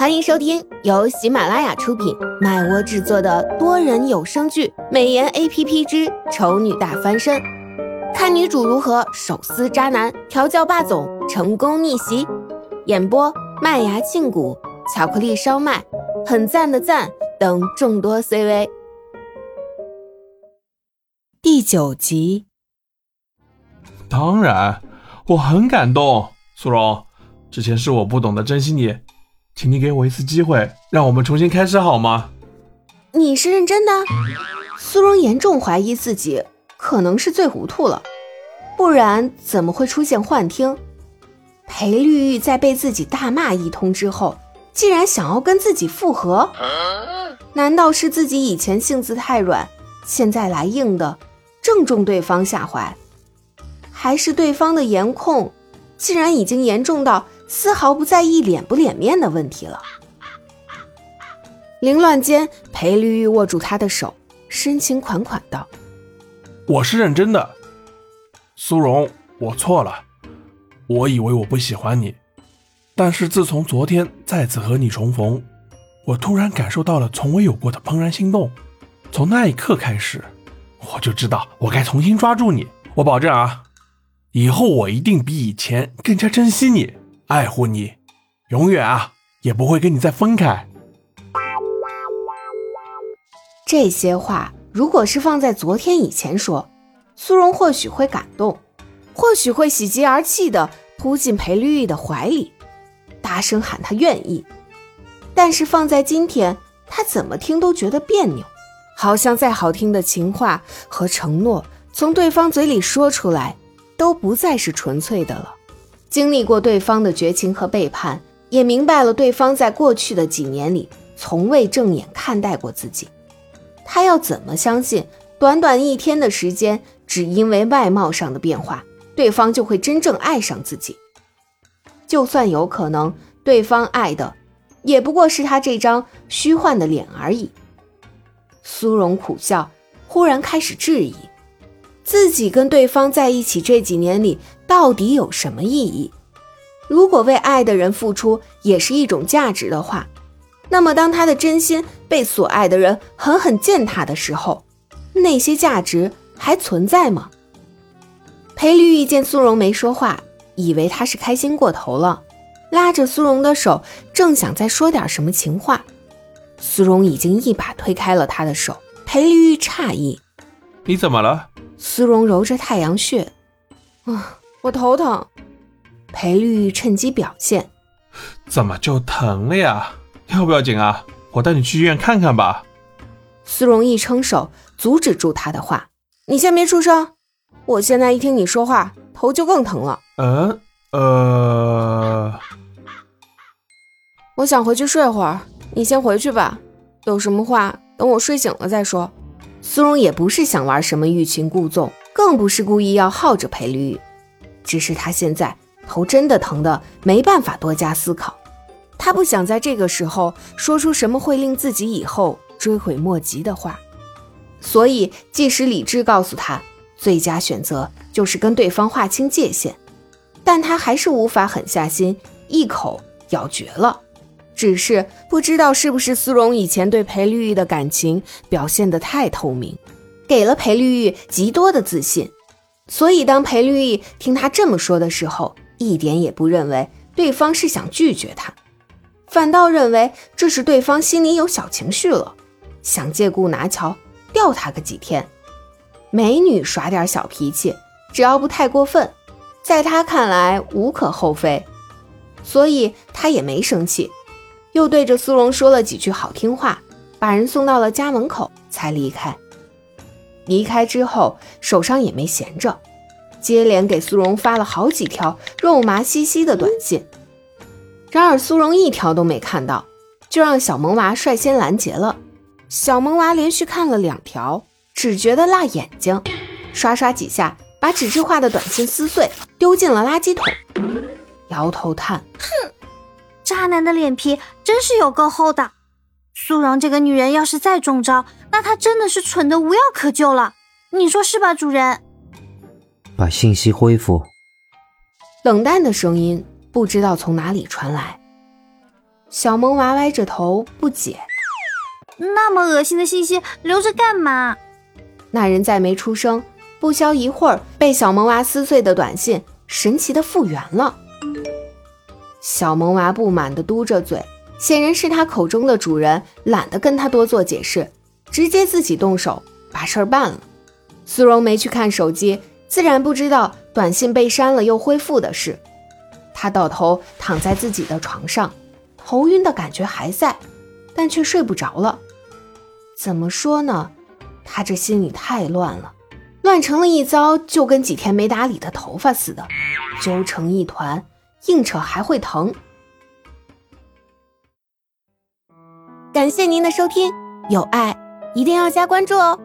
欢迎收听由喜马拉雅出品、麦窝制作的多人有声剧《美颜 A P P 之丑女大翻身》，看女主如何手撕渣男、调教霸总、成功逆袭。演播：麦芽庆谷、巧克力烧麦、很赞的赞等众多 C V。第九集。当然，我很感动，苏荣。之前是我不懂得珍惜你。请你给我一次机会，让我们重新开始好吗？你是认真的？苏荣严重怀疑自己可能是醉糊涂了，不然怎么会出现幻听？裴绿玉在被自己大骂一通之后，竟然想要跟自己复合？难道是自己以前性子太软，现在来硬的，正中对方下怀？还是对方的颜控，竟然已经严重到？丝毫不在意脸不脸面的问题了。凌乱间，裴绿玉握住他的手，深情款款道：“我是认真的，苏荣，我错了。我以为我不喜欢你，但是自从昨天再次和你重逢，我突然感受到了从未有过的怦然心动。从那一刻开始，我就知道我该重新抓住你。我保证啊，以后我一定比以前更加珍惜你。”爱护你，永远啊，也不会跟你再分开。这些话如果是放在昨天以前说，苏荣或许会感动，或许会喜极而泣的扑进裴绿玉的怀里，大声喊他愿意。但是放在今天，他怎么听都觉得别扭，好像再好听的情话和承诺从对方嘴里说出来，都不再是纯粹的了。经历过对方的绝情和背叛，也明白了对方在过去的几年里从未正眼看待过自己。他要怎么相信，短短一天的时间，只因为外貌上的变化，对方就会真正爱上自己？就算有可能，对方爱的也不过是他这张虚幻的脸而已。苏荣苦笑，忽然开始质疑。自己跟对方在一起这几年里，到底有什么意义？如果为爱的人付出也是一种价值的话，那么当他的真心被所爱的人狠狠践踏的时候，那些价值还存在吗？裴绿玉见苏荣没说话，以为他是开心过头了，拉着苏荣的手，正想再说点什么情话，苏荣已经一把推开了他的手。裴绿玉诧异：“你怎么了？”苏荣揉着太阳穴，啊，我头疼。裴绿玉趁机表现，怎么就疼了呀？要不要紧啊？我带你去医院看看吧。苏荣一撑手，阻止住他的话：“你先别出声，我现在一听你说话，头就更疼了。”嗯，呃，我想回去睡会儿，你先回去吧。有什么话等我睡醒了再说。苏荣也不是想玩什么欲擒故纵，更不是故意要耗着裴绿玉，只是他现在头真的疼的没办法多加思考，他不想在这个时候说出什么会令自己以后追悔莫及的话，所以即使理智告诉他最佳选择就是跟对方划清界限，但他还是无法狠下心一口咬绝了。只是不知道是不是苏荣以前对裴绿玉的感情表现得太透明，给了裴绿玉极多的自信，所以当裴绿玉听他这么说的时候，一点也不认为对方是想拒绝他，反倒认为这是对方心里有小情绪了，想借故拿桥吊他个几天。美女耍点小脾气，只要不太过分，在他看来无可厚非，所以他也没生气。又对着苏荣说了几句好听话，把人送到了家门口，才离开。离开之后，手上也没闲着，接连给苏荣发了好几条肉麻兮兮的短信。然而苏荣一条都没看到，就让小萌娃率先拦截了。小萌娃连续看了两条，只觉得辣眼睛，刷刷几下，把纸质化的短信撕碎，丢进了垃圾桶，摇头叹：“哼。”渣男的脸皮真是有够厚的，苏荣这个女人要是再中招，那她真的是蠢的无药可救了。你说是吧，主人？把信息恢复。冷淡的声音不知道从哪里传来。小萌娃歪着头不解：“那么恶心的信息留着干嘛？”那人再没出声，不消一会儿，被小萌娃撕碎的短信神奇的复原了。小萌娃不满地嘟着嘴，显然是他口中的主人懒得跟他多做解释，直接自己动手把事儿办了。苏荣没去看手机，自然不知道短信被删了又恢复的事。他倒头躺在自己的床上，头晕的感觉还在，但却睡不着了。怎么说呢？他这心里太乱了，乱成了一糟，就跟几天没打理的头发似的，揪成一团。硬扯还会疼。感谢您的收听，有爱一定要加关注哦。